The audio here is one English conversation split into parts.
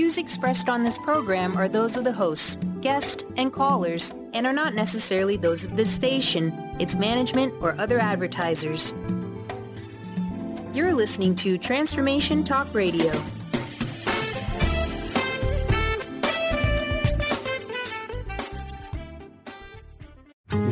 views expressed on this program are those of the hosts, guests, and callers, and are not necessarily those of this station, its management, or other advertisers. You're listening to Transformation Talk Radio.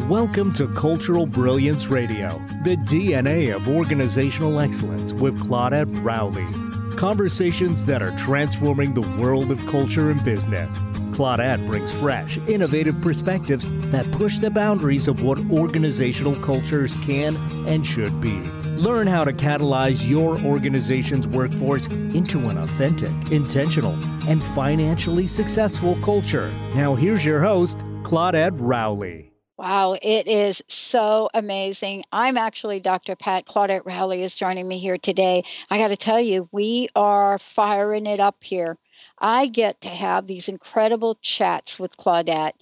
Welcome to Cultural Brilliance Radio, the DNA of organizational excellence with Claudette Rowley. Conversations that are transforming the world of culture and business. Claudette brings fresh, innovative perspectives that push the boundaries of what organizational cultures can and should be. Learn how to catalyze your organization's workforce into an authentic, intentional, and financially successful culture. Now, here's your host, Claudette Rowley. Wow, it is so amazing. I'm actually Dr. Pat Claudette Rowley is joining me here today. I got to tell you, we are firing it up here. I get to have these incredible chats with Claudette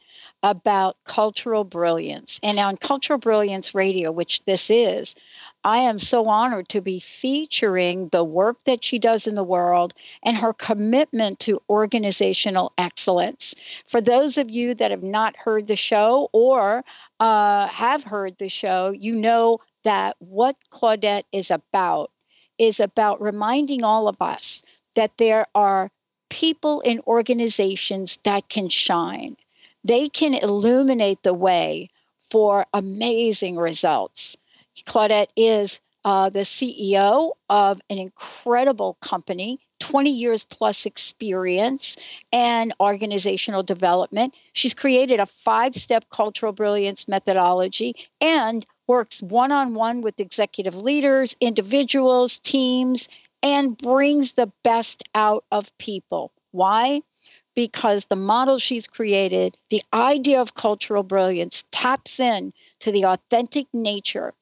about cultural brilliance. And on Cultural Brilliance Radio, which this is, I am so honored to be featuring the work that she does in the world and her commitment to organizational excellence. For those of you that have not heard the show or uh, have heard the show, you know that what Claudette is about is about reminding all of us that there are people in organizations that can shine. They can illuminate the way for amazing results. Claudette is uh, the CEO of an incredible company, 20 years plus experience and organizational development. She's created a five step cultural brilliance methodology and works one on one with executive leaders, individuals, teams, and brings the best out of people. Why? Because the model she's created, the idea of cultural brilliance, taps in to the authentic nature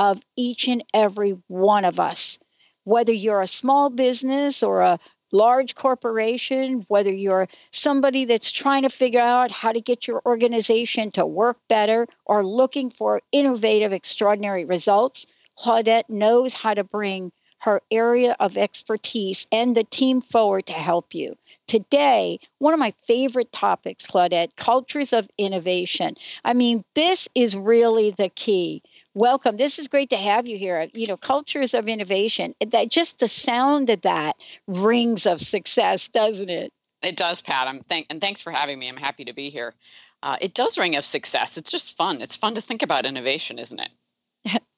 of each and every one of us. Whether you're a small business or a large corporation, whether you're somebody that's trying to figure out how to get your organization to work better or looking for innovative, extraordinary results, Claudette knows how to bring her area of expertise and the team forward to help you. Today, one of my favorite topics, Claudette, cultures of innovation. I mean, this is really the key welcome. This is great to have you here. You know, cultures of innovation. That just the sound of that rings of success, doesn't it? It does, Pat. I'm thank and thanks for having me. I'm happy to be here. Uh, it does ring of success. It's just fun. It's fun to think about innovation, isn't it?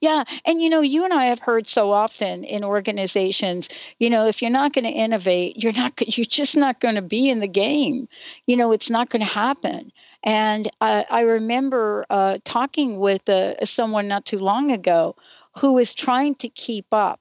Yeah. And, you know, you and I have heard so often in organizations, you know, if you're not going to innovate, you're not, you're just not going to be in the game. You know, it's not going to happen. And uh, I remember uh, talking with uh, someone not too long ago who was trying to keep up.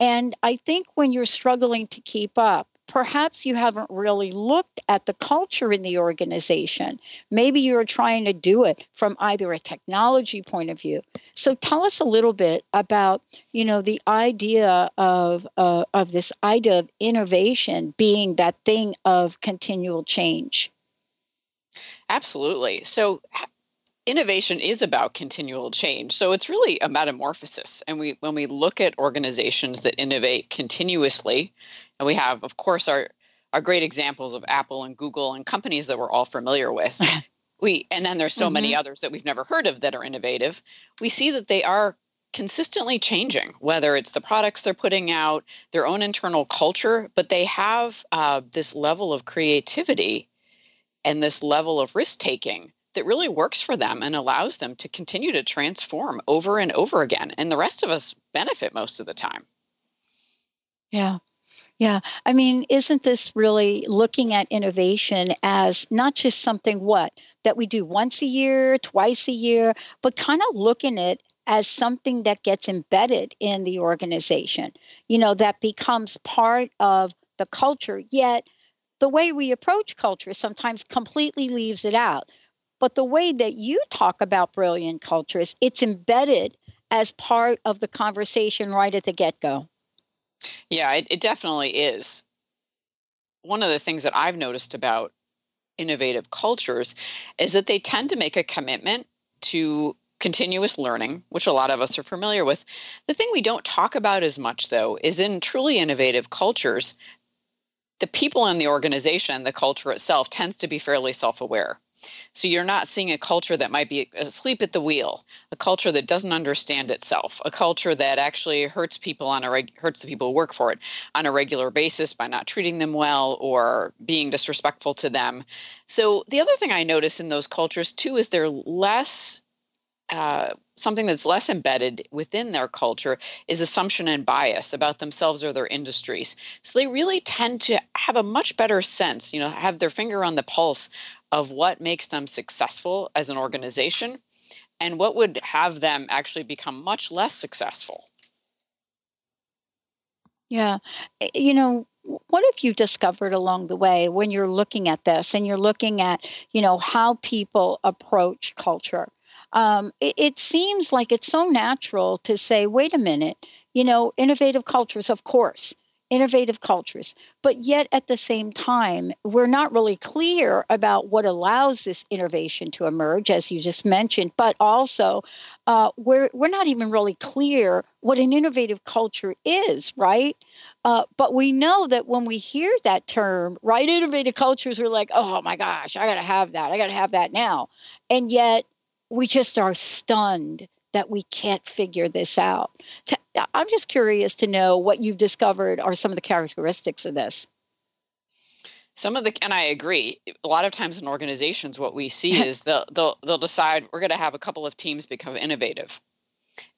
And I think when you're struggling to keep up, perhaps you haven't really looked at the culture in the organization. Maybe you're trying to do it from either a technology point of view. So tell us a little bit about, you know, the idea of uh, of this idea of innovation being that thing of continual change. Absolutely. So innovation is about continual change. So it's really a metamorphosis. And we when we look at organizations that innovate continuously, and we have, of course, our our great examples of Apple and Google and companies that we're all familiar with. we and then there's so mm-hmm. many others that we've never heard of that are innovative. We see that they are consistently changing, whether it's the products they're putting out, their own internal culture, but they have uh, this level of creativity and this level of risk taking that really works for them and allows them to continue to transform over and over again. And the rest of us benefit most of the time. Yeah. Yeah. I mean, isn't this really looking at innovation as not just something what that we do once a year, twice a year, but kind of looking at as something that gets embedded in the organization, you know, that becomes part of the culture, yet the way we approach culture sometimes completely leaves it out. But the way that you talk about brilliant cultures, it's embedded as part of the conversation right at the get go. Yeah, it, it definitely is. One of the things that I've noticed about innovative cultures is that they tend to make a commitment to continuous learning, which a lot of us are familiar with. The thing we don't talk about as much, though, is in truly innovative cultures, the people in the organization, the culture itself, tends to be fairly self aware. So you're not seeing a culture that might be asleep at the wheel, a culture that doesn't understand itself, a culture that actually hurts people on a reg- hurts the people who work for it on a regular basis by not treating them well or being disrespectful to them. So the other thing I notice in those cultures too is they're less uh, something that's less embedded within their culture is assumption and bias about themselves or their industries. So they really tend to have a much better sense, you know, have their finger on the pulse of what makes them successful as an organization and what would have them actually become much less successful. Yeah. Eh, you know, what have you discovered along the way when you're looking at this and you're looking at, you know, how people approach culture? Um, it, it seems like it's so natural to say, wait a minute, you know, innovative cultures, of course, innovative cultures. But yet at the same time, we're not really clear about what allows this innovation to emerge, as you just mentioned, but also uh, we're, we're not even really clear what an innovative culture is, right? Uh, but we know that when we hear that term, right, innovative cultures, we're like, oh my gosh, I got to have that. I got to have that now. And yet, we just are stunned that we can't figure this out. I'm just curious to know what you've discovered are some of the characteristics of this. Some of the, and I agree. A lot of times in organizations, what we see is they'll they'll they'll decide we're going to have a couple of teams become innovative,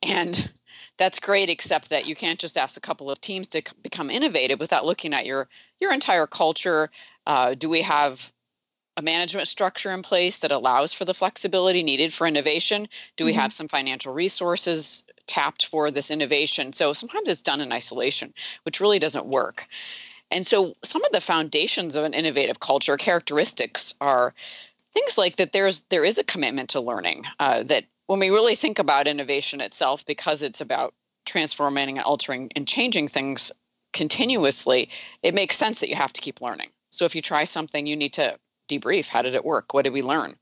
and that's great. Except that you can't just ask a couple of teams to become innovative without looking at your your entire culture. Uh, do we have a management structure in place that allows for the flexibility needed for innovation? Do we mm-hmm. have some financial resources tapped for this innovation? So sometimes it's done in isolation, which really doesn't work. And so some of the foundations of an innovative culture characteristics are things like that there's there is a commitment to learning uh, that when we really think about innovation itself because it's about transforming and altering and changing things continuously it makes sense that you have to keep learning so if you try something you need to debrief how did it work? What did we learn?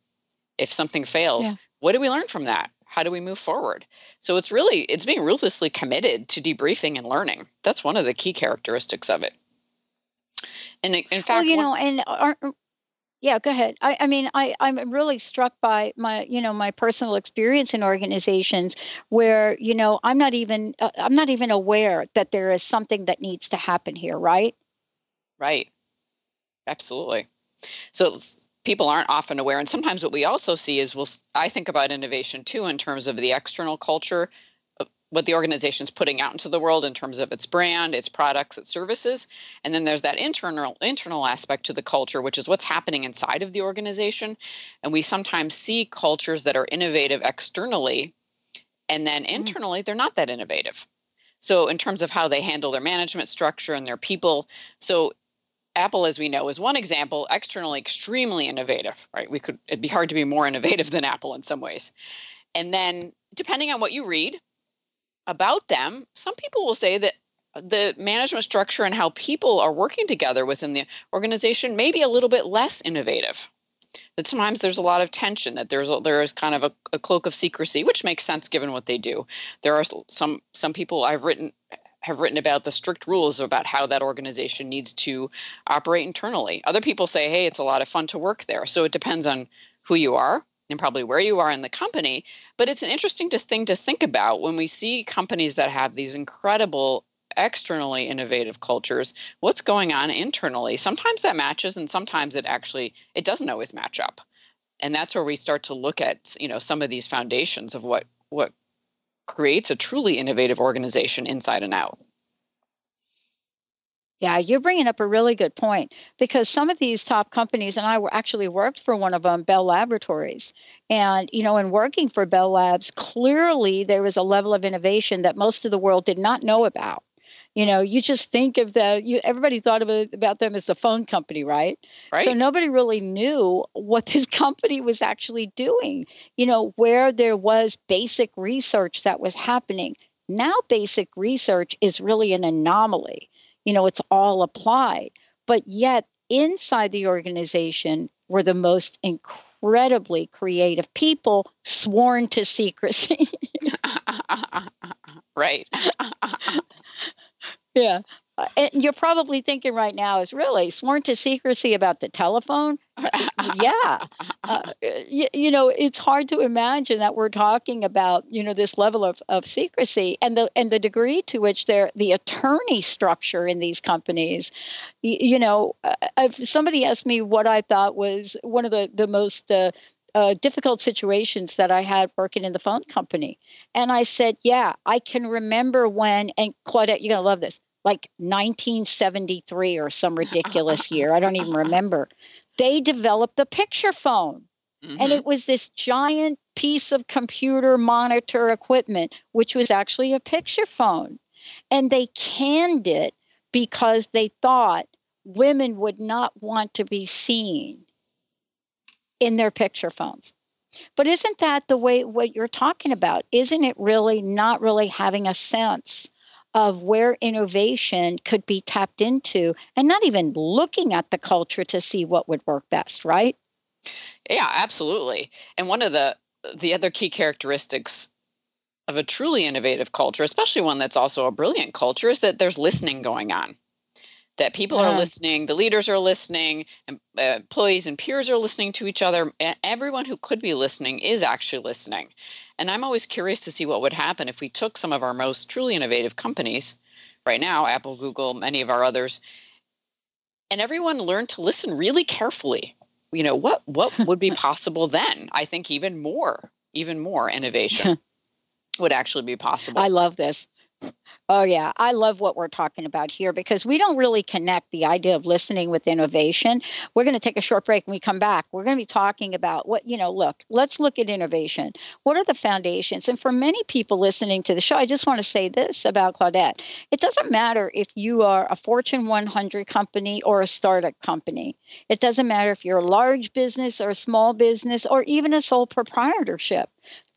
If something fails yeah. what did we learn from that? How do we move forward? So it's really it's being ruthlessly committed to debriefing and learning. That's one of the key characteristics of it. And in fact well, you know and yeah go ahead. I, I mean I, i'm really struck by my you know my personal experience in organizations where you know i'm not even uh, i'm not even aware that there is something that needs to happen here right? Right. Absolutely so people aren't often aware. And sometimes what we also see is, well, I think about innovation too in terms of the external culture, what the organization is putting out into the world in terms of its brand, its products, its services, and then there's that internal internal aspect to the culture, which is what's happening inside of the organization. And we sometimes see cultures that are innovative externally, and then mm. internally they're not that innovative. So in terms of how they handle their management structure and their people, so Apple, as we know, is one example, externally extremely innovative, right? We could it'd be hard to be more innovative than Apple in some ways. And then depending on what you read about them, some people will say that the management structure and how people are working together within the organization may be a little bit less innovative. That sometimes there's a lot of tension, that there's a, there is kind of a, a cloak of secrecy, which makes sense given what they do. There are some some people I've written have written about the strict rules about how that organization needs to operate internally. Other people say, hey, it's a lot of fun to work there. So it depends on who you are and probably where you are in the company. But it's an interesting thing to think about when we see companies that have these incredible externally innovative cultures what's going on internally sometimes that matches and sometimes it actually it doesn't always match up and that's where we start to look at you know some of these foundations of what what creates a truly innovative organization inside and out. Yeah, you're bringing up a really good point because some of these top companies, and I actually worked for one of them, Bell Laboratories. And, you know, in working for Bell Labs, clearly there was a level of innovation that most of the world did not know about you know you just think of the you everybody thought of it, about them as the phone company right? right. so nobody really knew what this company was actually doing you know where there was basic research that was happening. Now basic research is really an anomaly you know it's all applied. But yet inside the organization were the most incredibly creative people sworn to secrecy. Right yeah Uh, and you're probably thinking right now is really sworn to secrecy about the telephone. yeah, uh, you, you, know it's hard to imagine that we're talking about you know this level of, of secrecy and the and the degree to which they're the attorney structure in these companies. You, you know, uh, somebody asked me what I thought was one of the the most uh, uh, difficult situations that I had working in the phone company. And I said, Yeah, I can remember when, and Claudette, you're going to love this, like 1973 or some ridiculous year. I don't even remember. They developed the picture phone. Mm-hmm. And it was this giant piece of computer monitor equipment, which was actually a picture phone. And they canned it because they thought women would not want to be seen in their picture phones. But isn't that the way what you're talking about? Isn't it really not really having a sense of where innovation could be tapped into and not even looking at the culture to see what would work best, right? Yeah, absolutely. And one of the the other key characteristics of a truly innovative culture, especially one that's also a brilliant culture, is that there's listening going on that people yeah. are listening, the leaders are listening, uh, employees and peers are listening to each other. And everyone who could be listening is actually listening. And I'm always curious to see what would happen if we took some of our most truly innovative companies right now, Apple, Google, many of our others, and everyone learned to listen really carefully. You know, what what would be possible then? I think even more, even more innovation would actually be possible. I love this. Oh, yeah. I love what we're talking about here because we don't really connect the idea of listening with innovation. We're going to take a short break and we come back. We're going to be talking about what, you know, look, let's look at innovation. What are the foundations? And for many people listening to the show, I just want to say this about Claudette. It doesn't matter if you are a Fortune 100 company or a startup company, it doesn't matter if you're a large business or a small business or even a sole proprietorship.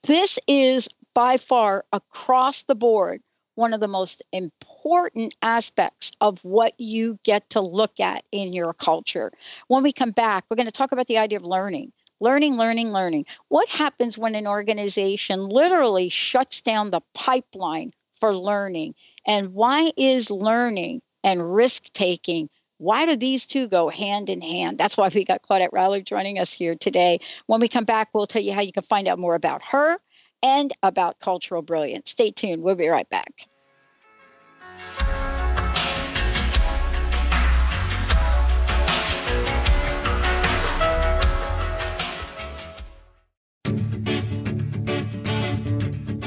This is by far across the board one of the most important aspects of what you get to look at in your culture. When we come back, we're going to talk about the idea of learning. Learning, learning, learning. What happens when an organization literally shuts down the pipeline for learning? And why is learning and risk taking why do these two go hand in hand? That's why we got Claudette Rowley joining us here today. When we come back, we'll tell you how you can find out more about her and about cultural brilliance. Stay tuned. We'll be right back.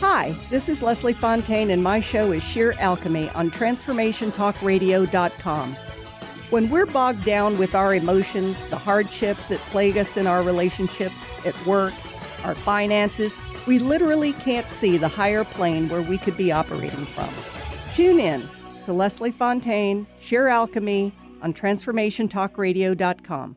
Hi, this is Leslie Fontaine, and my show is Sheer Alchemy on TransformationTalkRadio.com. When we're bogged down with our emotions, the hardships that plague us in our relationships, at work, our finances, we literally can't see the higher plane where we could be operating from. Tune in to Leslie Fontaine, Sheer Alchemy on TransformationTalkRadio.com.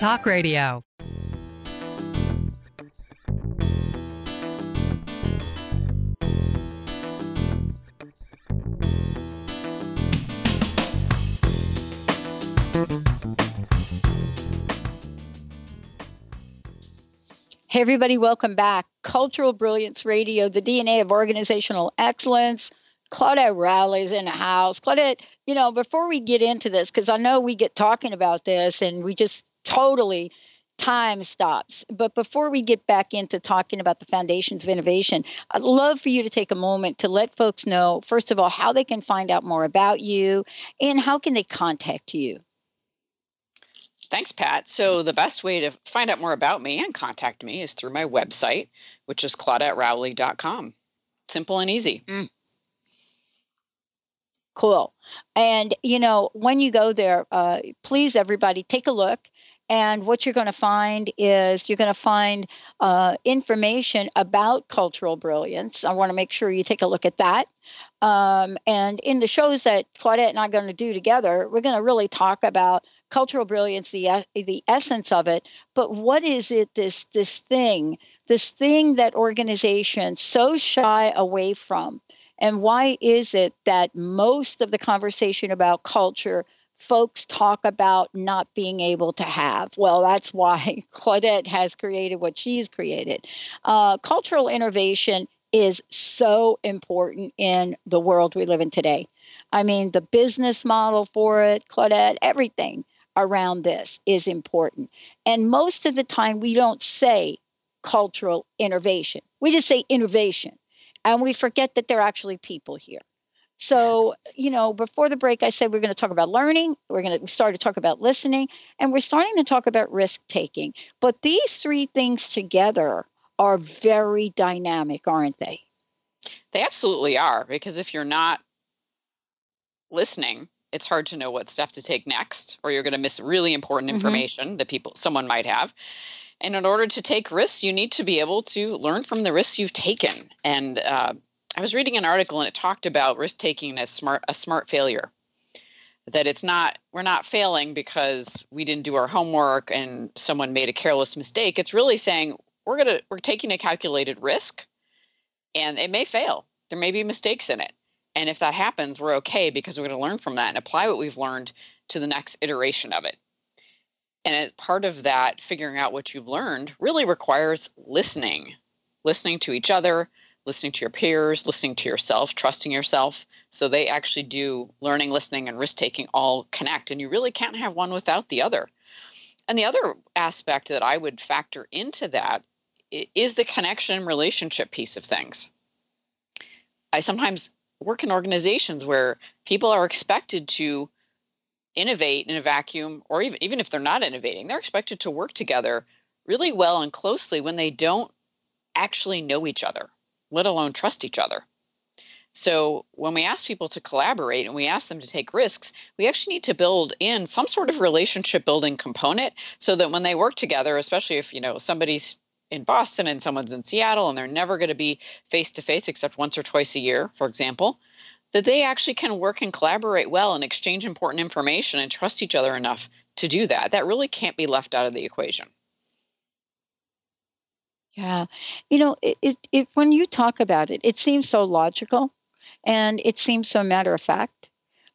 Talk Radio. Hey, everybody, welcome back. Cultural Brilliance Radio, the DNA of organizational excellence. Claudette Rowley's in the house. Claudette, you know, before we get into this, because I know we get talking about this and we just totally time stops. But before we get back into talking about the foundations of innovation, I'd love for you to take a moment to let folks know, first of all, how they can find out more about you and how can they contact you. Thanks, Pat. So, the best way to find out more about me and contact me is through my website, which is claudetterowley.com. Simple and easy. Mm. Cool. And, you know, when you go there, uh, please, everybody, take a look. And what you're going to find is you're going to find uh, information about cultural brilliance. I want to make sure you take a look at that. Um, and in the shows that Claudette and I are going to do together, we're going to really talk about cultural brilliance, the the essence of it. But what is it? This this thing, this thing that organizations so shy away from, and why is it that most of the conversation about culture? Folks talk about not being able to have. Well, that's why Claudette has created what she's created. Uh, cultural innovation is so important in the world we live in today. I mean, the business model for it, Claudette, everything around this is important. And most of the time, we don't say cultural innovation, we just say innovation. And we forget that there are actually people here. So, you know, before the break, I said we're going to talk about learning. We're going to start to talk about listening, and we're starting to talk about risk taking. But these three things together are very dynamic, aren't they? They absolutely are. Because if you're not listening, it's hard to know what step to take next, or you're going to miss really important mm-hmm. information mm-hmm. that people someone might have. And in order to take risks, you need to be able to learn from the risks you've taken. And uh, I was reading an article, and it talked about risk taking as smart a smart failure. That it's not we're not failing because we didn't do our homework and someone made a careless mistake. It's really saying we're gonna we're taking a calculated risk, and it may fail. There may be mistakes in it and if that happens, we're okay because we're to learn from that and apply what we've learned to the next iteration of it. And as part of that, figuring out what you've learned really requires listening, listening to each other, listening to your peers, listening to yourself, trusting yourself. So they actually do learning, listening, and risk taking all connect. And you really can't have one without the other. And the other aspect that I would factor into that is the connection relationship piece of things. I sometimes work in organizations where people are expected to innovate in a vacuum or even even if they're not innovating they're expected to work together really well and closely when they don't actually know each other let alone trust each other so when we ask people to collaborate and we ask them to take risks we actually need to build in some sort of relationship building component so that when they work together especially if you know somebody's in Boston and someone's in Seattle and they're never going to be face to face except once or twice a year, for example, that they actually can work and collaborate well and exchange important information and trust each other enough to do that. That really can't be left out of the equation. Yeah. You know, it, it, it, when you talk about it, it seems so logical and it seems so matter of fact.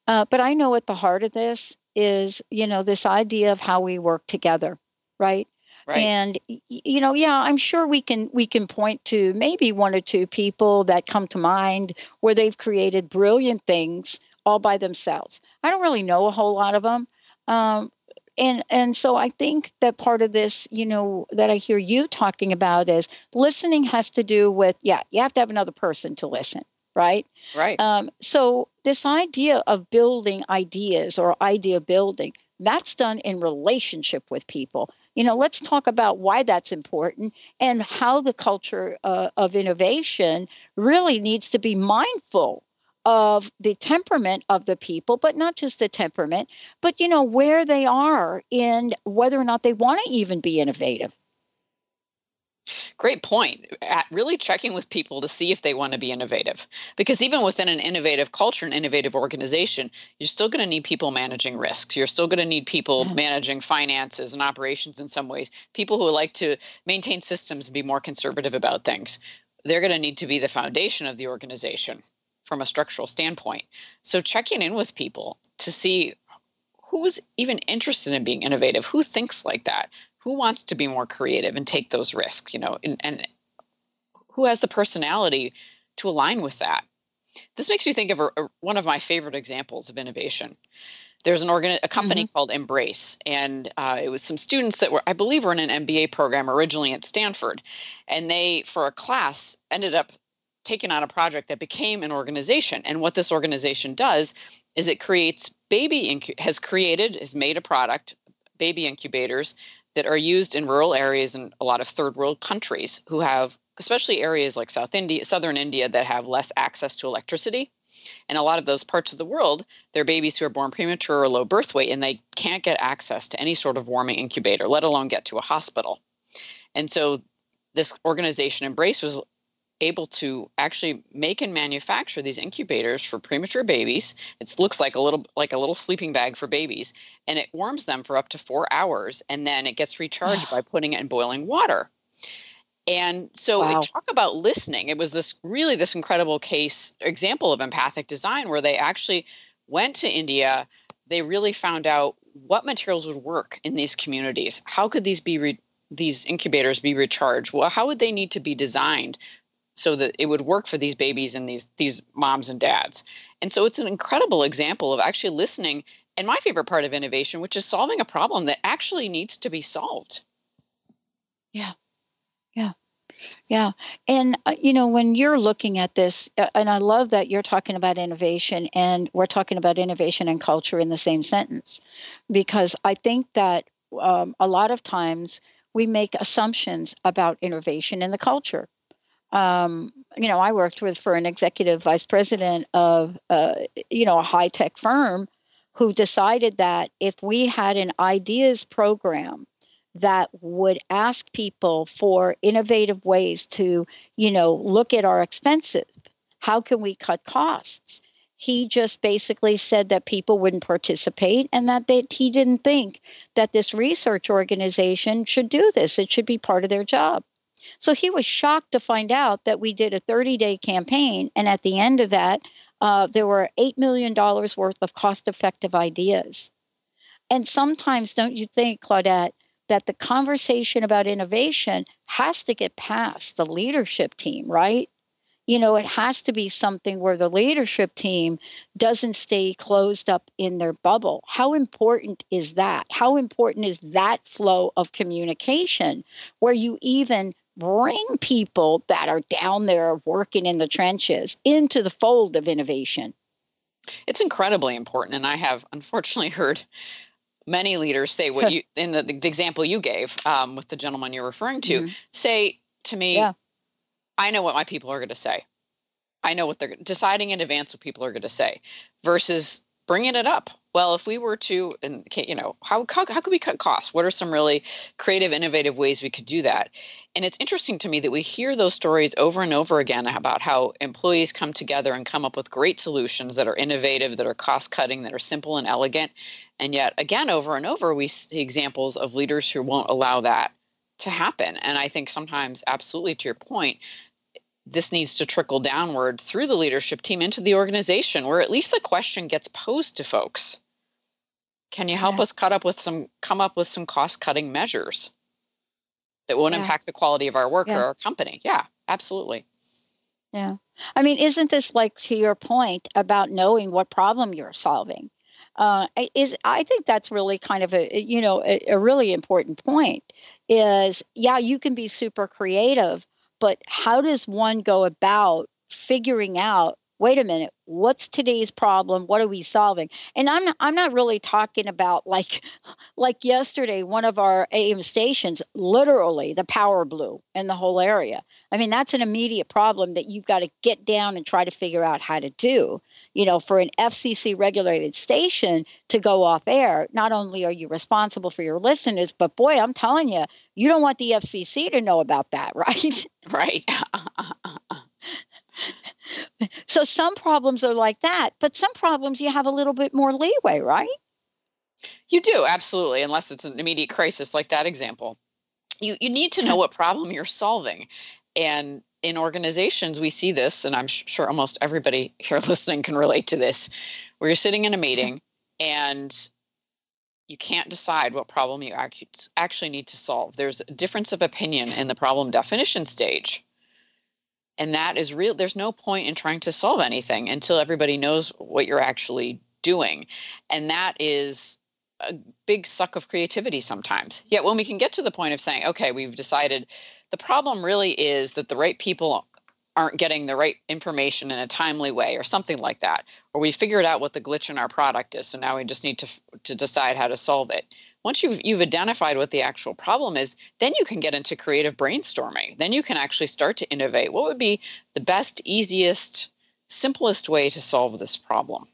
Uh, but I know at the heart of this is, you know, this idea of how we work together, right? Right. And you know, yeah, I'm sure we can we can point to maybe one or two people that come to mind where they've created brilliant things all by themselves. I don't really know a whole lot of them. Um, and and so I think that part of this, you know, that I hear you talking about is listening has to do with yeah, you have to have another person to listen, right? Right. Um, so this idea of building ideas or idea building that's done in relationship with people you know let's talk about why that's important and how the culture uh, of innovation really needs to be mindful of the temperament of the people but not just the temperament but you know where they are in whether or not they want to even be innovative Great point. At really checking with people to see if they want to be innovative. Because even within an innovative culture, an innovative organization, you're still going to need people managing risks. You're still going to need people mm-hmm. managing finances and operations in some ways. People who like to maintain systems and be more conservative about things. They're going to need to be the foundation of the organization from a structural standpoint. So checking in with people to see who's even interested in being innovative, who thinks like that, who wants to be more creative and take those risks you know and, and who has the personality to align with that this makes me think of a, a, one of my favorite examples of innovation there's an organ a company mm-hmm. called embrace and uh, it was some students that were i believe were in an mba program originally at stanford and they for a class ended up taking on a project that became an organization. And what this organization does is it creates baby incu- has created has made a product baby incubators that are used in rural areas in a lot of third world countries who have especially areas like south india southern india that have less access to electricity. And a lot of those parts of the world they're babies who are born premature or low birth weight and they can't get access to any sort of warming incubator let alone get to a hospital. And so this organization embrace was able to actually make and manufacture these incubators for premature babies. It looks like a little like a little sleeping bag for babies, and it warms them for up to four hours, and then it gets recharged by putting it in boiling water. And so wow. talk about listening. It was this really this incredible case example of empathic design where they actually went to India. They really found out what materials would work in these communities. How could these be re- these incubators be recharged? Well, how would they need to be designed so that it would work for these babies and these these moms and dads. And so it's an incredible example of actually listening and my favorite part of innovation, which is solving a problem that actually needs to be solved. Yeah. Yeah. Yeah. And, uh, you know, when you're looking at this, uh, and I love that you're talking about innovation and we're talking about innovation and culture in the same sentence, because I think that um, a lot of times we make assumptions about innovation in the culture um, you know, I worked with for an executive vice president of, uh, you know, a high tech firm who decided that if we had an ideas program that would ask people for innovative ways to, you know, look at our expenses, how can we cut costs? He just basically said that people wouldn't participate and that they, he didn't think that this research organization should do this. It should be part of their job. So he was shocked to find out that we did a 30 day campaign. And at the end of that, uh, there were $8 million worth of cost effective ideas. And sometimes, don't you think, Claudette, that the conversation about innovation has to get past the leadership team, right? You know, it has to be something where the leadership team doesn't stay closed up in their bubble. How important is that? How important is that flow of communication where you even bring people that are down there working in the trenches into the fold of innovation. It's incredibly important. And I have unfortunately heard many leaders say what you, in the, the example you gave um, with the gentleman you're referring to, mm-hmm. say to me, yeah. I know what my people are going to say. I know what they're deciding in advance what people are going to say versus bringing it up. Well if we were to and you know how, how, how could we cut costs? What are some really creative innovative ways we could do that? And it's interesting to me that we hear those stories over and over again about how employees come together and come up with great solutions that are innovative that are cost cutting that are simple and elegant. And yet again over and over we see examples of leaders who won't allow that to happen. And i think sometimes absolutely to your point this needs to trickle downward through the leadership team into the organization where at least the question gets posed to folks can you help yeah. us cut up with some come up with some cost cutting measures that won't Yeah. impact the quality of our work Yeah. or our company. Yeah, absolutely. Yeah. I mean, isn't this like to your point about knowing what problem you're solving? Uh, is I think that's really kind of a you know a, a really important point. Is yeah, you can be super creative, but how does one go about figuring out? Wait a minute, what's today's problem? What are we solving? And I'm not, I'm not really talking about like like yesterday, one of our AM stations, literally the power blew in the whole area. I mean, that's an immediate problem that you've got to get down and try to figure out how to do. You know, for an FCC regulated station to go off air, not only are you responsible for your listeners, but boy, I'm telling you, you don't want the FCC to know about that, right? Right. so some problems are like that, but some problems you have a little bit more leeway, right? You do, absolutely, unless it's an immediate crisis like that example. You you need to know what problem you're solving. And in organizations, we see this, and I'm sure almost everybody here listening can relate to this, where you're sitting in a meeting and you can't decide what problem you actually need to solve. There's a difference of opinion in the problem definition stage. And that is real. There's no point in trying to solve anything until everybody knows what you're actually doing. And that is a big suck of creativity sometimes. Yet when we can get to the point of saying, okay, we've decided the problem really is that the right people aren't getting the right information in a timely way or something like that or we figured out what the glitch in our product is so now we just need to to decide how to solve it. Once you've you've identified what the actual problem is then you can get into creative brainstorming. Then you can actually start to innovate. What would be the best easiest simplest way to solve this problem?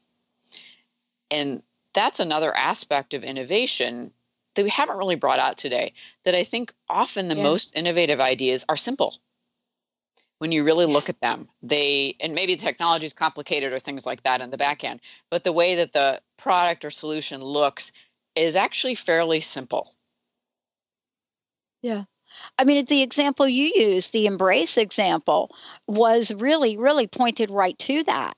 And that's another aspect of innovation that we haven't really brought out today that i think often the Yeah. most innovative ideas are simple when you really look at them they and maybe the technology is complicated or things like that in the back end but the way that the product or solution looks is actually fairly simple Yeah. I mean, the example you used, the embrace example, was really, really pointed right to that.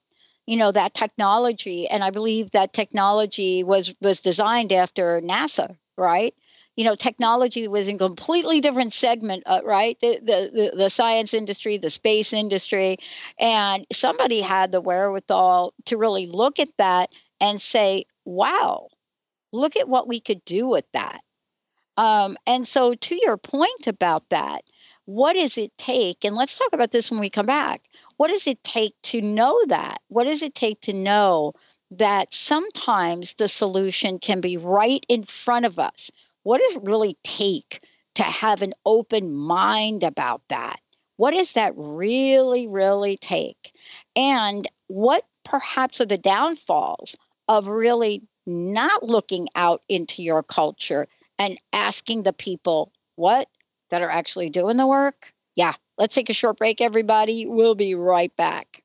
You know, that technology, and I believe that technology was was designed after NASA, right? You know, technology was in completely different segment, uh, right? The, the the the science industry, the space industry, and somebody had the wherewithal to really look at that and say, "Wow, look at what we could do with that." Um, and so, to your point about that, what does it take? And let's talk about this when we come back. What does it take to know that? What does it take to know that sometimes the solution can be right in front of us? What does it really take to have an open mind about that? What does that really, really take? And what perhaps are the downfalls of really not looking out into your culture and asking the people what that are actually doing the work? Yeah, let's take a short break, everybody. We'll be right back.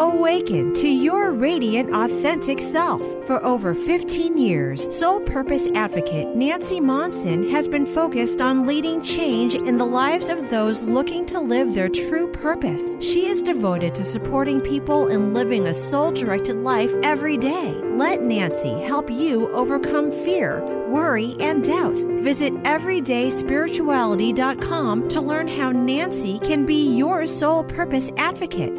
Awaken to your radiant, authentic self. For over 15 years, Soul Purpose Advocate Nancy Monson has been focused on leading change in the lives of those looking to live their true purpose. She is devoted to supporting people in living a soul directed life every day. Let Nancy help you overcome fear, worry, and doubt. Visit everydayspirituality.com to learn how Nancy can be your soul purpose advocate.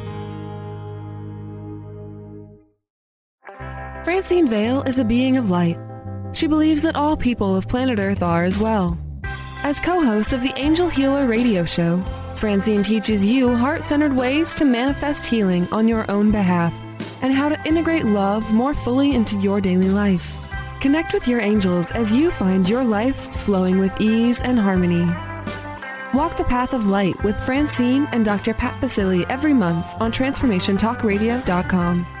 Francine Vale is a being of light. She believes that all people of planet Earth are as well. As co-host of the Angel Healer radio show, Francine teaches you heart-centered ways to manifest healing on your own behalf and how to integrate love more fully into your daily life. Connect with your angels as you find your life flowing with ease and harmony. Walk the Path of Light with Francine and Dr. Pat Baccili every month on TransformationTalkRadio.com.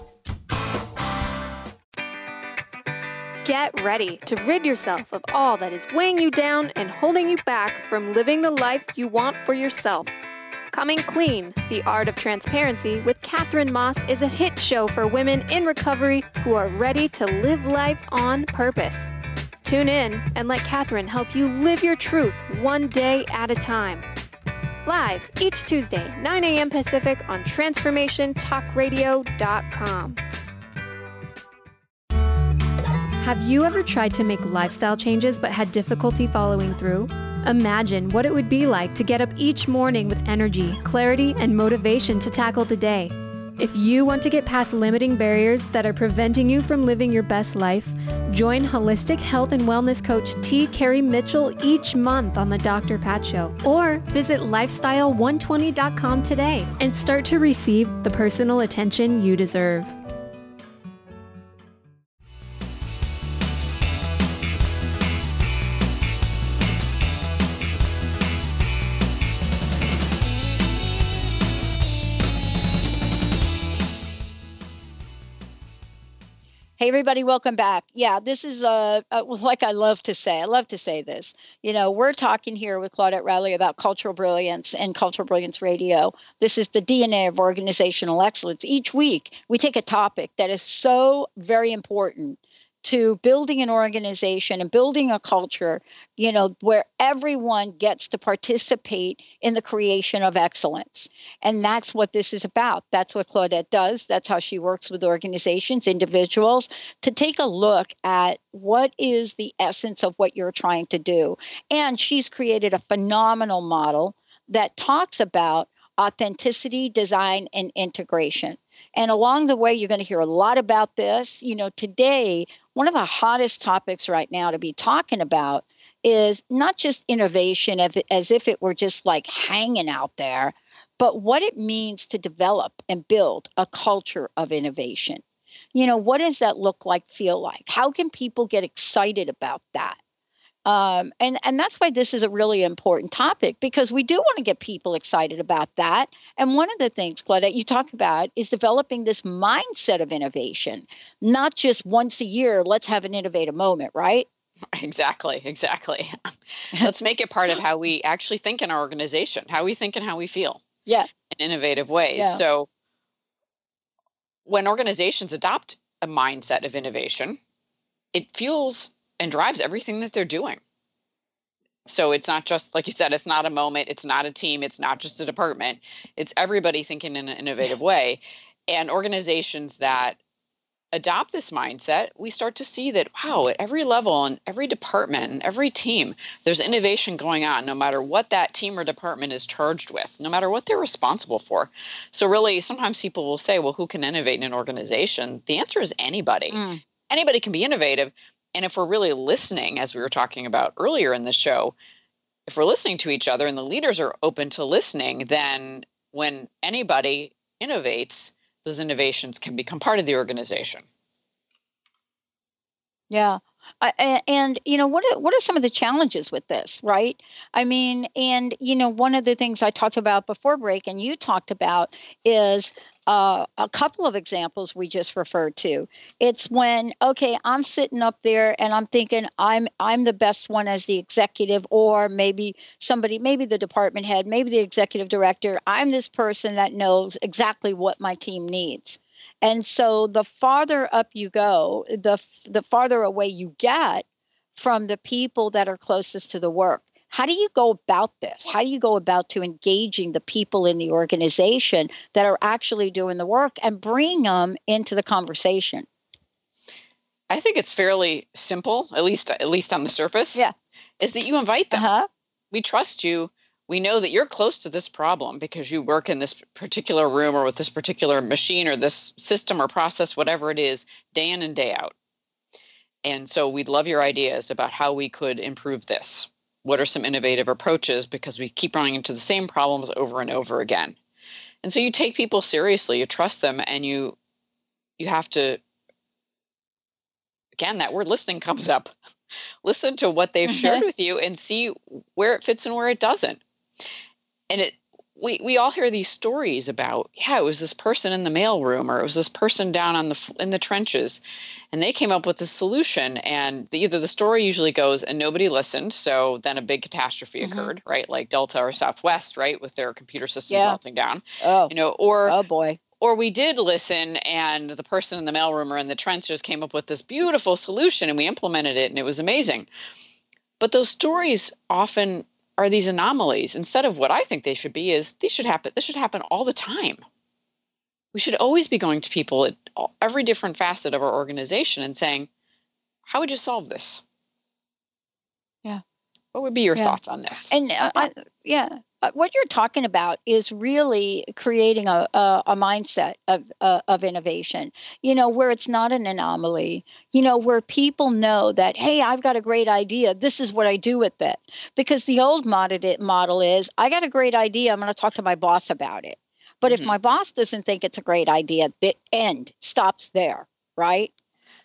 Get ready to rid yourself of all that is weighing you down and holding you back from living the life you want for yourself. Coming Clean, The Art of Transparency with Catherine Moss is a hit show for women in recovery who are ready to live life on purpose. Tune in and let Catherine help you live your truth one day at a time. Live each Tuesday, 9 a.m. Pacific on TransformationTalkRadio.com. Have you ever tried to make lifestyle changes but had difficulty following through? Imagine what it would be like to get up each morning with energy, clarity, and motivation to tackle the day. If you want to get past limiting barriers that are preventing you from living your best life, join holistic health and wellness coach T. Carey Mitchell each month on the Dr. Pat Show. Or visit lifestyle120.com today and start to receive the personal attention you deserve. Hey, everybody, welcome back. Yeah, this is uh, uh, like I love to say. I love to say this. You know, we're talking here with Claudette Rowley about cultural brilliance and cultural brilliance radio. This is the DNA of organizational excellence. Each week, we take a topic that is so very important to building an organization and building a culture, you know, where everyone gets to participate in the creation of excellence. And that's what this is about. That's what Claudette does. That's how she works with organizations, individuals, to take a look at what is the essence of what you're trying to do. And she's created a phenomenal model that talks about authenticity, design, and integration. And along the way, you're going to hear a lot about this. You know, today, one of the hottest topics right now to be talking about is not just innovation as if it were just like hanging out there, but what it means to develop and build a culture of innovation. You know, what does that look like, feel like? How can people get excited about that? Um, and and that's why this is a really important topic because we do want to get people excited about that. And one of the things, Claudette, you talk about is developing this mindset of innovation, not just once a year. Let's have an innovative moment, right? Exactly, exactly. let's make it part of how we actually think in our organization, how we think and how we feel. Yeah, in innovative ways. Yeah. So when organizations adopt a mindset of innovation, it fuels and drives everything that they're doing. So it's not just like you said, it's not a moment, it's not a team, it's not just a department. It's everybody thinking in an innovative way. And organizations that adopt this mindset, we start to see that wow, at every level and every department and every team, there's innovation going on no matter what that team or department is charged with, no matter what they're responsible for. So really sometimes people will say, well, who can innovate in an organization? The answer is anybody. Mm. Anybody can be innovative and if we're really listening, as we were talking about earlier in the show, if we're listening to each other and the leaders are open to listening, then when anybody innovates, those innovations can become part of the organization. Yeah. I, and you know what are, what are some of the challenges with this right i mean and you know one of the things i talked about before break and you talked about is uh, a couple of examples we just referred to. It's when okay, I'm sitting up there and I'm thinking I'm I'm the best one as the executive, or maybe somebody, maybe the department head, maybe the executive director. I'm this person that knows exactly what my team needs. And so the farther up you go, the the farther away you get from the people that are closest to the work how do you go about this how do you go about to engaging the people in the organization that are actually doing the work and bring them into the conversation i think it's fairly simple at least at least on the surface yeah is that you invite them uh-huh. we trust you we know that you're close to this problem because you work in this particular room or with this particular machine or this system or process, whatever it is, day in and day out. And so we'd love your ideas about how we could improve this. What are some innovative approaches? Because we keep running into the same problems over and over again. And so you take people seriously, you trust them, and you you have to again that word listening comes up listen to what they've shared mm-hmm. with you and see where it fits and where it doesn't and it we we all hear these stories about yeah it was this person in the mailroom or it was this person down on the in the trenches. And they came up with a solution and the, either the story usually goes and nobody listened so then a big catastrophe mm-hmm. occurred right? Like delta or southwest right with their computer system yeah. melting down oh. you know or oh boy. or we did listen and the person in the mailroom or in the trenches came up with this beautiful solution and we implemented it and it was amazing. But those stories often are these anomalies instead of what i think they should be is these should happen this should happen all the time. We should always be going to people at every different facet of our organization and saying how would you solve this? Yeah. What would be your yeah. thoughts on this? And uh, I, yeah what you're talking about is really creating a, a, a mindset of, uh, of innovation, you know, where it's not an anomaly, you know, where people know that, hey, I've got a great idea. This is what I do with it. Because the old model is, I got a great idea. I'm going to talk to my boss about it. But mm-hmm. if my boss doesn't think it's a great idea, the end stops there, right?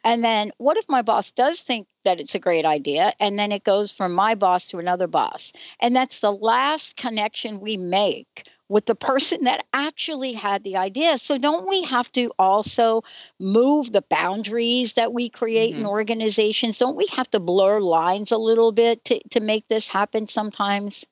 And then what if my boss does think that it's a great idea? And then it goes from my boss to another boss. And that's the last connection we make with the person that actually had the idea. So don't we have to also move the boundaries that we create mm-hmm. in organizations? Don't we have to blur lines a little bit to, to make this happen sometimes?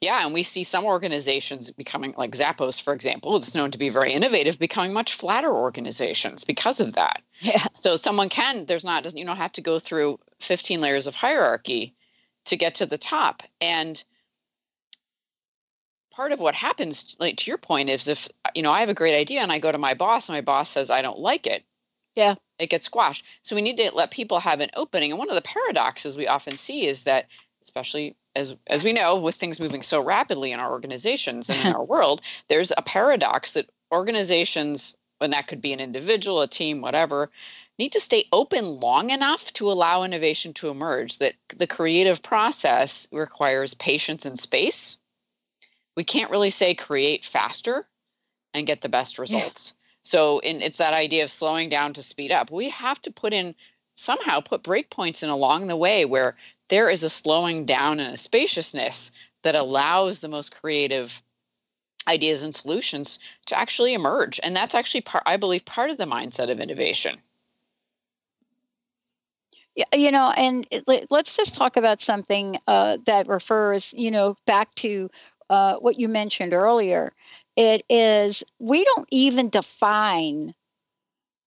Yeah, and we see some organizations becoming like Zappos, for example, it's known to be very innovative, becoming much flatter organizations because of that. Yeah. So someone can, there's not, doesn't you don't have to go through 15 layers of hierarchy to get to the top. And part of what happens, like to your point, is if you know I have a great idea and I go to my boss and my boss says I don't like it. Yeah. It gets squashed. So we need to let people have an opening. And one of the paradoxes we often see is that, especially as as we know with things moving so rapidly in our organizations and in our world there's a paradox that organizations and that could be an individual a team whatever need to stay open long enough to allow innovation to emerge that the creative process requires patience and space. We can't really say create faster and get the best results. Yeah. so in, it's that idea of slowing down to speed up. We have to put in somehow put breakpoints in along the way where there is a slowing down and a spaciousness that allows the most creative ideas and solutions to actually emerge. And that's actually part i believe part of the mindset of innovation. You know and let's just talk about something uh, that refers you know back to uh, what you mentioned earlier. It is we don't even define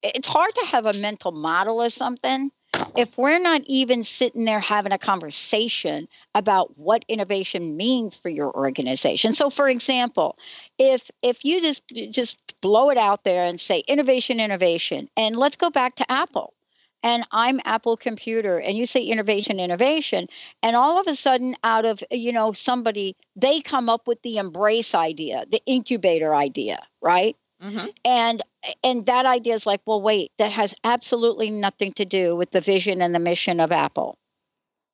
it's hard to have a mental model of something if we're not even sitting there having a conversation about what innovation means for your organization so for example if if you just just blow it out there and say innovation innovation and let's go back to apple and I'm Apple Computer, and you say innovation, innovation, and all of a sudden, out of you know somebody, they come up with the embrace idea, the incubator idea, right? Mm-hmm. And and that idea is like, well, wait, that has absolutely nothing to do with the vision and the mission of Apple.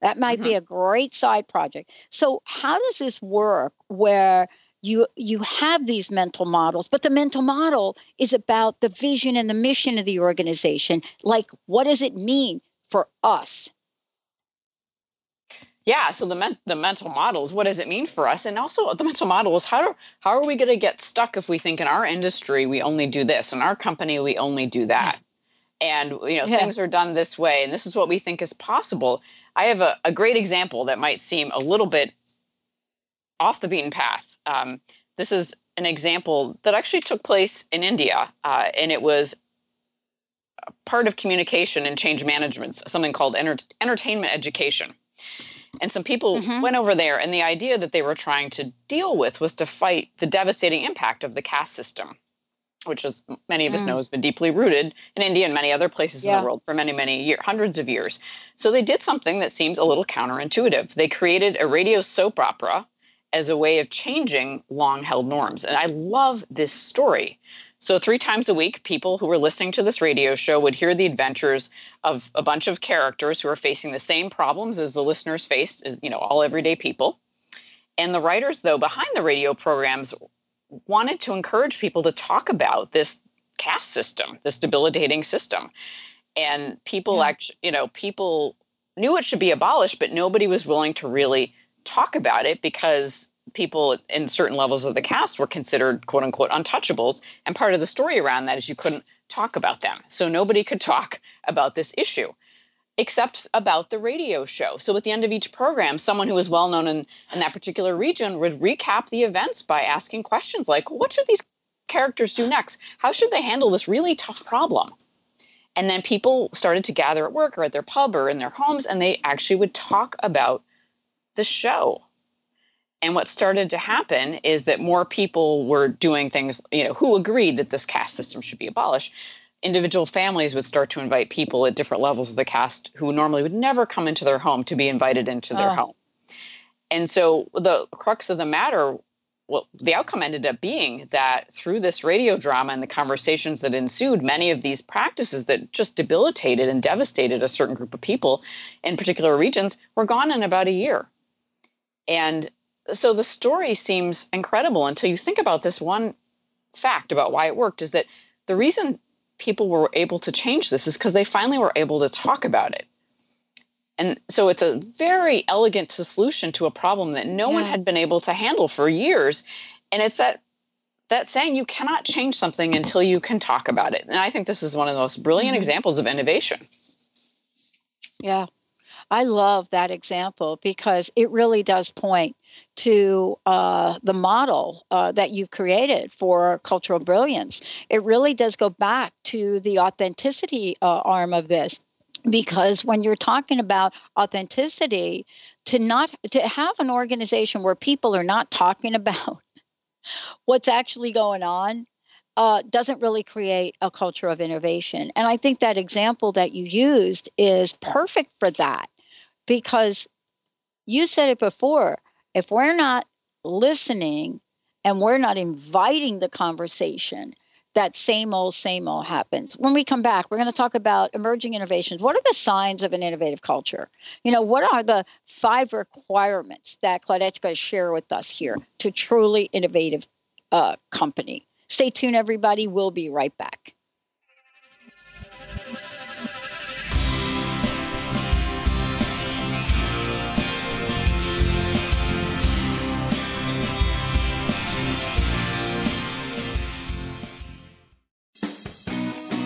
That might mm-hmm. be a great side project. So how does this work where you you have these mental models, but the mental model is about the vision and the mission of the organization. Like, what does it mean for us yeah so the men- the mental models what does it mean for us? And also the mental model is how do, how are we going to get stuck if we think in our industry we only do this in our company we only do that? And you know yeah. things are done this way and this is what we think is possible. I have a, a great example that might seem a little bit off the beaten path. Um, this is an example that actually took place in india uh, and it was part of communication and change management something called enter- entertainment education and some people mm-hmm. went over there, and the idea that they were trying to deal with was to fight the devastating impact of the caste system. which as many of us mm. know has been deeply rooted in India and many other places yeah. in the world for many, many years, hundreds of years. So they did something that seems a little counterintuitive. They created a radio soap opera as a way of changing long held norms. And I love this story. So, three times a week, people who were listening to this radio show would hear the adventures of a bunch of characters who are facing the same problems as the listeners faced, you know, all everyday people. And the writers, though, behind the radio programs wanted to encourage people to talk about this caste system, this debilitating system. And people yeah. actually, you know, people knew it should be abolished, but nobody was willing to really talk about it because people in certain levels of the caste were considered quote unquote untouchables. And part of the story around that is you couldn't talk about them. So nobody could talk about this issue except about the radio show. So at the end of each program, someone who was well known in, in that particular region would recap the events by asking questions like, what should these characters do next? How should they handle this really tough problem? And then people started to gather at work or at their pub or in their homes, and they actually would talk about the show. And what started to happen is that more people were doing things, you know, who agreed that this caste system should be abolished individual families would start to invite people at different levels of the caste who normally would never come into their home to be invited into their oh. home. And so the crux of the matter, well, the outcome ended up being that through this radio drama and the conversations that ensued, many of these practices that just debilitated and devastated a certain group of people in particular regions were gone in about a year. And so the story seems incredible until you think about this one fact about why it worked is that the reason people were able to change this is because they finally were able to talk about it. And so it's a very elegant solution to a problem that no yeah. one had been able to handle for years. And it's that that saying you cannot change something until you can talk about it. And I think this is one of the most brilliant mm-hmm. examples of innovation. Yeah. I love that example because it really does point to uh, the model uh, that you've created for cultural brilliance. It really does go back to the authenticity uh, arm of this. Because when you're talking about authenticity, to not to have an organization where people are not talking about what's actually going on uh, doesn't really create a culture of innovation. And I think that example that you used is perfect for that because you said it before if we're not listening and we're not inviting the conversation, that same old, same old happens. When we come back, we're going to talk about emerging innovations. What are the signs of an innovative culture? You know, what are the five requirements that Claudette's going to share with us here to truly innovative uh, company? Stay tuned, everybody. We'll be right back.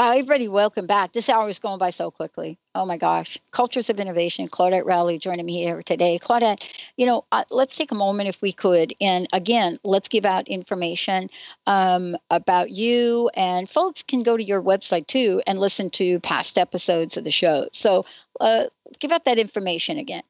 Wow, everybody, welcome back. This hour is going by so quickly. Oh my gosh. Cultures of Innovation, Claudette Rowley joining me here today. Claudette, you know, uh, let's take a moment if we could. And again, let's give out information um, about you. And folks can go to your website too and listen to past episodes of the show. So uh, give out that information again.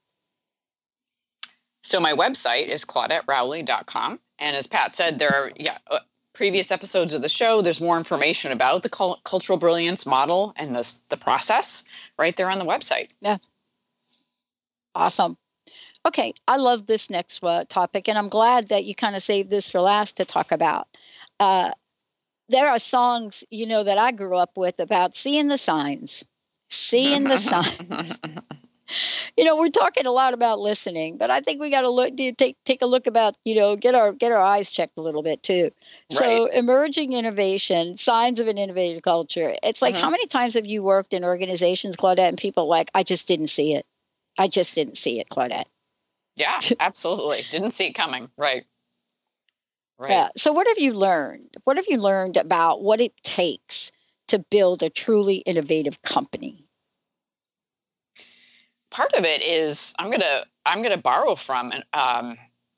So my website is claudetterowley.com. And as Pat said, there are yeah, uh, previous episodes of the show, there's more information about the cultural brilliance model and the, the process right there on the website. Yeah. Awesome. Okay, I love this next uh, topic, and I'm glad that you kind of saved this for last to talk about. Uh, there are songs, you know, that I grew up with about seeing the signs, seeing the signs you know, we're talking a lot about listening, but I think we got to look take take a look about, you know, get our get our eyes checked a little bit too. Right. So, emerging innovation, signs of an innovative culture. It's like mm-hmm. how many times have you worked in organizations, Claudette, and people like, I just didn't see it. I just didn't see it, Claudette. Yeah, absolutely. didn't see it coming. Right. Right. Yeah. So, what have you learned? What have you learned about what it takes to build a truly innovative company? Part of it is I'm gonna I'm gonna borrow from um,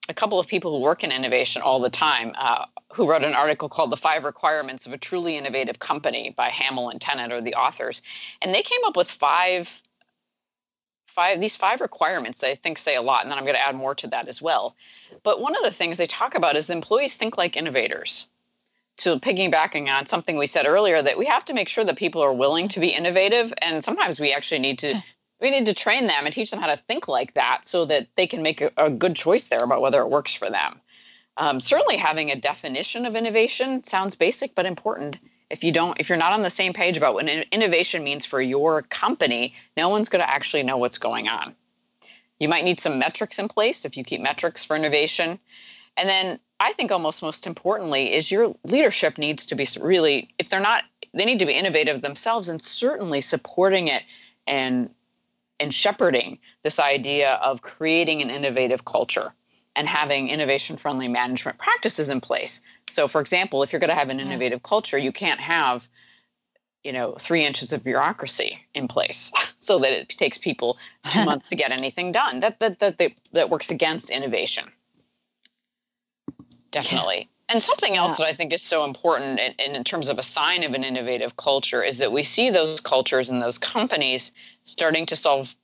a couple of people who work in innovation all the time, uh, who wrote an article called "The Five Requirements of a Truly Innovative Company" by Hamel and Tennant, or the authors, and they came up with five five these five requirements that I think say a lot, and then I'm going to add more to that as well. But one of the things they talk about is employees think like innovators. So piggybacking on something we said earlier, that we have to make sure that people are willing to be innovative, and sometimes we actually need to we need to train them and teach them how to think like that so that they can make a, a good choice there about whether it works for them. Um, certainly, having a definition of innovation sounds basic but important. If you don't, if you're not on the same page about what innovation means for your company, no one's going to actually know what's going on. You might need some metrics in place if you keep metrics for innovation. And then I think almost most importantly is your leadership needs to be really, if they're not, they need to be innovative themselves and certainly supporting it and and shepherding this idea of creating an innovative culture and having innovation friendly management practices in place. So, for example, if you're going to have an innovative culture, you can't have you know three inches of bureaucracy in place so that it takes people two months to get anything done that that that that, that works against innovation definitely and something else yeah. that I think is so important in, in, terms of a sign of an innovative culture is that we see those cultures and those companies starting to solve,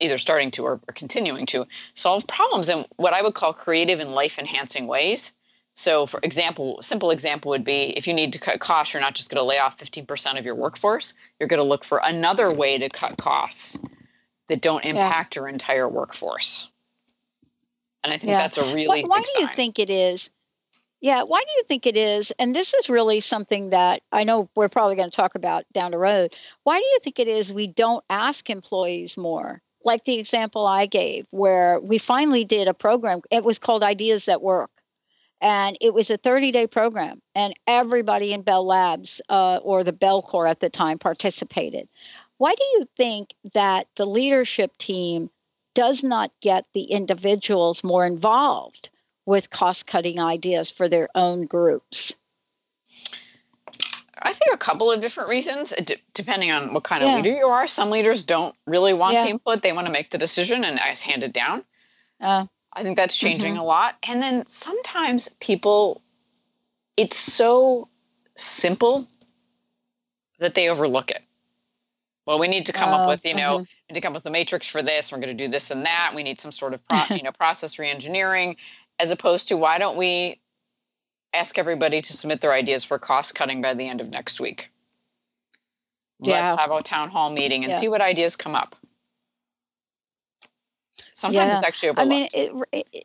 either starting to or, or continuing to solve problems in what I would call creative and life enhancing ways. So, for example, simple example would be if you need to cut costs, you're not just going to lay off 15% of your workforce. You're going to look for another way to cut costs that don't impact yeah. your entire workforce. And I think yeah. that's a really why, why do you sign. think it is yeah, why do you think it is? And this is really something that I know we're probably going to talk about down the road. Why do you think it is we don't ask employees more? Like the example I gave, where we finally did a program, it was called Ideas That Work. and it was a 30 day program and everybody in bell labs uh, or the Bellcore at the time participated why do you think that the leadership team does not get the individuals more involved with cost cutting ideas for their own groups I think a couple of different reasons, depending on what kind of leader you are. Some leaders don't really want yeah. the input; they want to make the decision and just hand it down. Uh, I think that's changing mm-hmm. a lot. And then sometimes people, it's so simple that they overlook it. Well, we need to come uh, up with, you know, uh-huh. need to come up with a matrix for this. We're going to do this and that. We need some sort of, pro- you know, process reengineering, as opposed to why don't we ask everybody to submit their ideas for cost cutting by the end of next week? Yeah. Let's have a town hall meeting and yeah. see what ideas come up. Sometimes yeah. it's actually overlooked. I mean, it, it,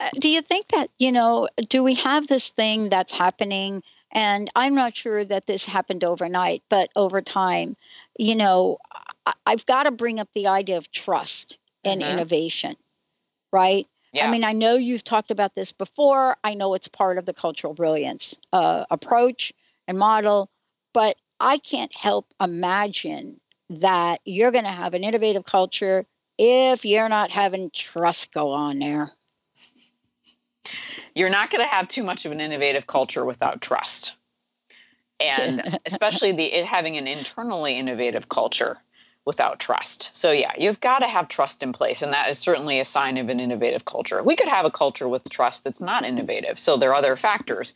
uh, do you think that you know? Do we have this thing that's happening? And I'm not sure that this happened overnight, but over time, you know, I, have got to bring up the idea of trust and mm-hmm. innovation, right? Yeah. I mean, I know you've talked about this before. I know it's part of the cultural brilliance uh, approach and model, but I can't help imagine that you're going to have an innovative culture if you're not having trust go on there. You're not going to have too much of an innovative culture without trust. And especially the it having an internally innovative culture without trust. So yeah, you've got to have trust in place and that is certainly a sign of an innovative culture. We could have a culture with trust that's not innovative. So there are other factors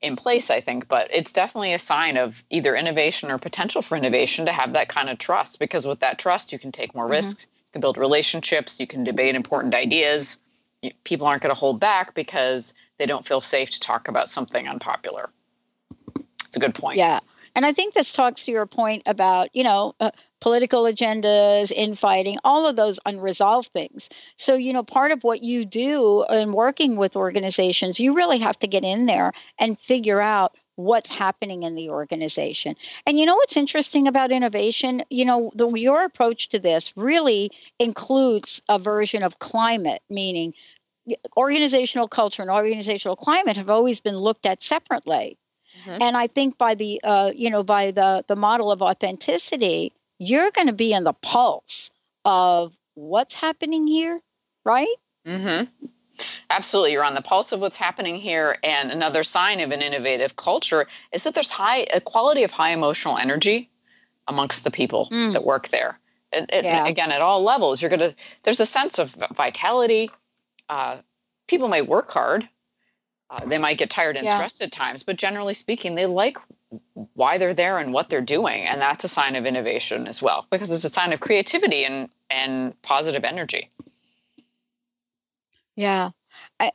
in place, I think, but it's definitely a sign of either innovation or potential for innovation to have that kind of trust because with that trust you can take more mm-hmm. risks you can build relationships, you can debate important ideas. People aren't going to hold back because they don't feel safe to talk about something unpopular. It's a good point. Yeah. And I think this talks to your point about, you know, uh, political agendas, infighting, all of those unresolved things. So, you know, part of what you do in working with organizations, you really have to get in there and figure out what's happening in the organization. And you know what's interesting about innovation? You know, the, your approach to this really includes a version of climate, meaning organizational culture and organizational climate have always been looked at separately. Mm-hmm. And I think by the uh, you know by the the model of authenticity, you're going to be in the pulse of what's happening here, right? Mm-hmm. Absolutely. You're on the pulse of what's happening here. And another sign of an innovative culture is that there's high a quality of high emotional energy amongst the people mm. that work there. And, yeah. again, at all levels, you're going to, there's a sense of vitality. Uh, people may work hard. Uh, they might get tired and yeah. stressed at times, but generally speaking, they like why they're there and what they're doing. And that's a sign of innovation as well, because it's a sign of creativity and, and positive energy. Yeah.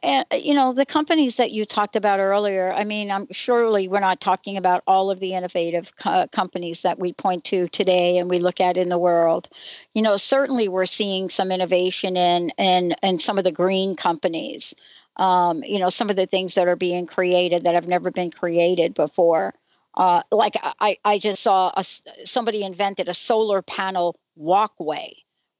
And, you know, the companies that you talked about earlier, I mean, I'm surely we're not talking about all of the innovative co- companies that we point to today and we look at in the world. You know, certainly we're seeing some innovation in in, in some of the green companies. Um, you know, some of the things that are being created that have never been created before. Uh, like I, I just saw a, somebody invented a solar panel walkway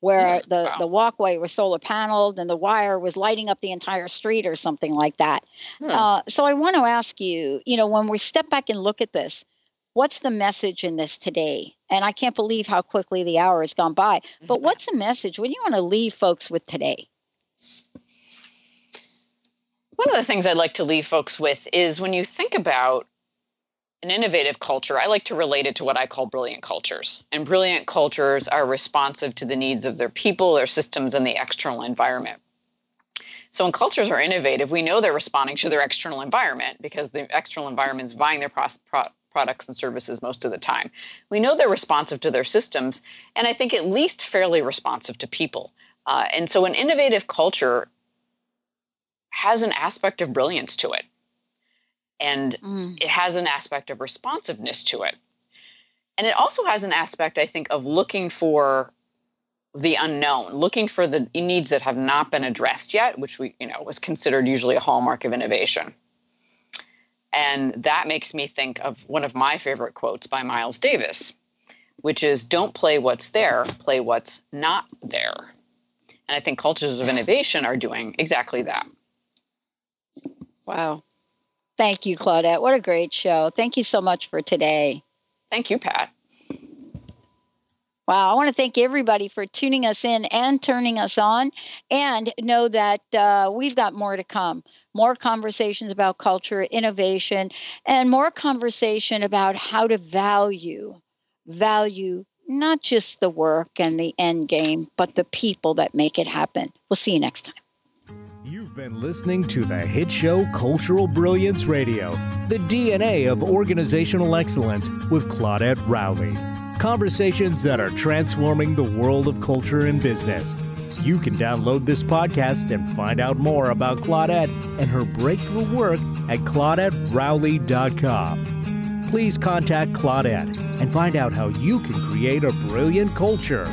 where the, wow. the walkway was solar paneled and the wire was lighting up the entire street or something like that. Hmm. Uh, so I want to ask you, you know, when we step back and look at this, what's the message in this today? And I can't believe how quickly the hour has gone by. But what's the message? What do you want to leave folks with today? One of the things I'd like to leave folks with is when you think about an innovative culture, I like to relate it to what I call brilliant cultures. And brilliant cultures are responsive to the needs of their people, their systems, and the external environment. So when cultures are innovative, we know they're responding to their external environment because the external environment is buying their pro- pro- products and services most of the time. We know they're responsive to their systems, and I think at least fairly responsive to people. Uh, and so an innovative culture has an aspect of brilliance to it. And mm. it has an aspect of responsiveness to it. And it also has an aspect i think of looking for the unknown looking for the needs that have not been addressed yet which we you know was considered usually a hallmark of innovation. And that makes me think of one of my favorite quotes by miles davis which is don't play what's there play what's not there. And i think cultures of innovation are doing exactly that Wow. Thank you, Claudette. What a great show. Thank you so much for today. Thank you, Pat. Wow, I want to thank everybody for tuning us in and turning us on, and know that uh, we've got more to come. More conversations about culture, innovation, and more conversation about how to value, value not just the work and the end game, but the people that make it happen. We'll see you next time. You've been listening to the hit show Cultural Brilliance Radio, the DNA of organizational excellence with Claudette Rowley. Conversations that are transforming the world of culture and business. You can download this podcast and find out more about Claudette and her breakthrough work at ClaudetteRowley.com. Please contact Claudette and find out how you can create a brilliant culture